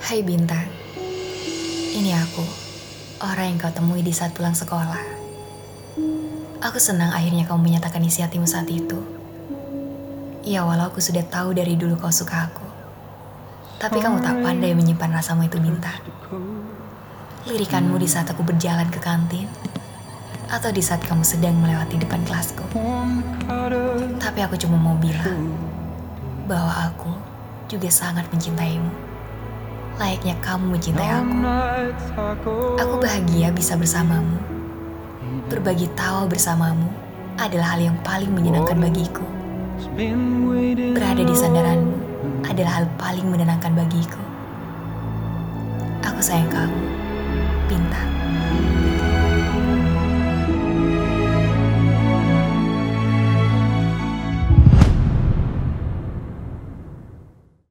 Hai Bintang, ini aku, orang yang kau temui di saat pulang sekolah. Aku senang akhirnya kamu menyatakan isi hatimu saat itu. Ya walau aku sudah tahu dari dulu kau suka aku. Tapi kamu tak pandai menyimpan rasamu itu Bintang. Lirikanmu di saat aku berjalan ke kantin. Atau di saat kamu sedang melewati depan kelasku. Tapi aku cuma mau bilang bahwa aku juga sangat mencintaimu. Layaknya kamu mencintai aku. Aku bahagia bisa bersamamu. Berbagi tawa bersamamu adalah hal yang paling menyenangkan bagiku. Berada di sandaranmu adalah hal paling menenangkan bagiku. Aku sayang kamu, Bintang.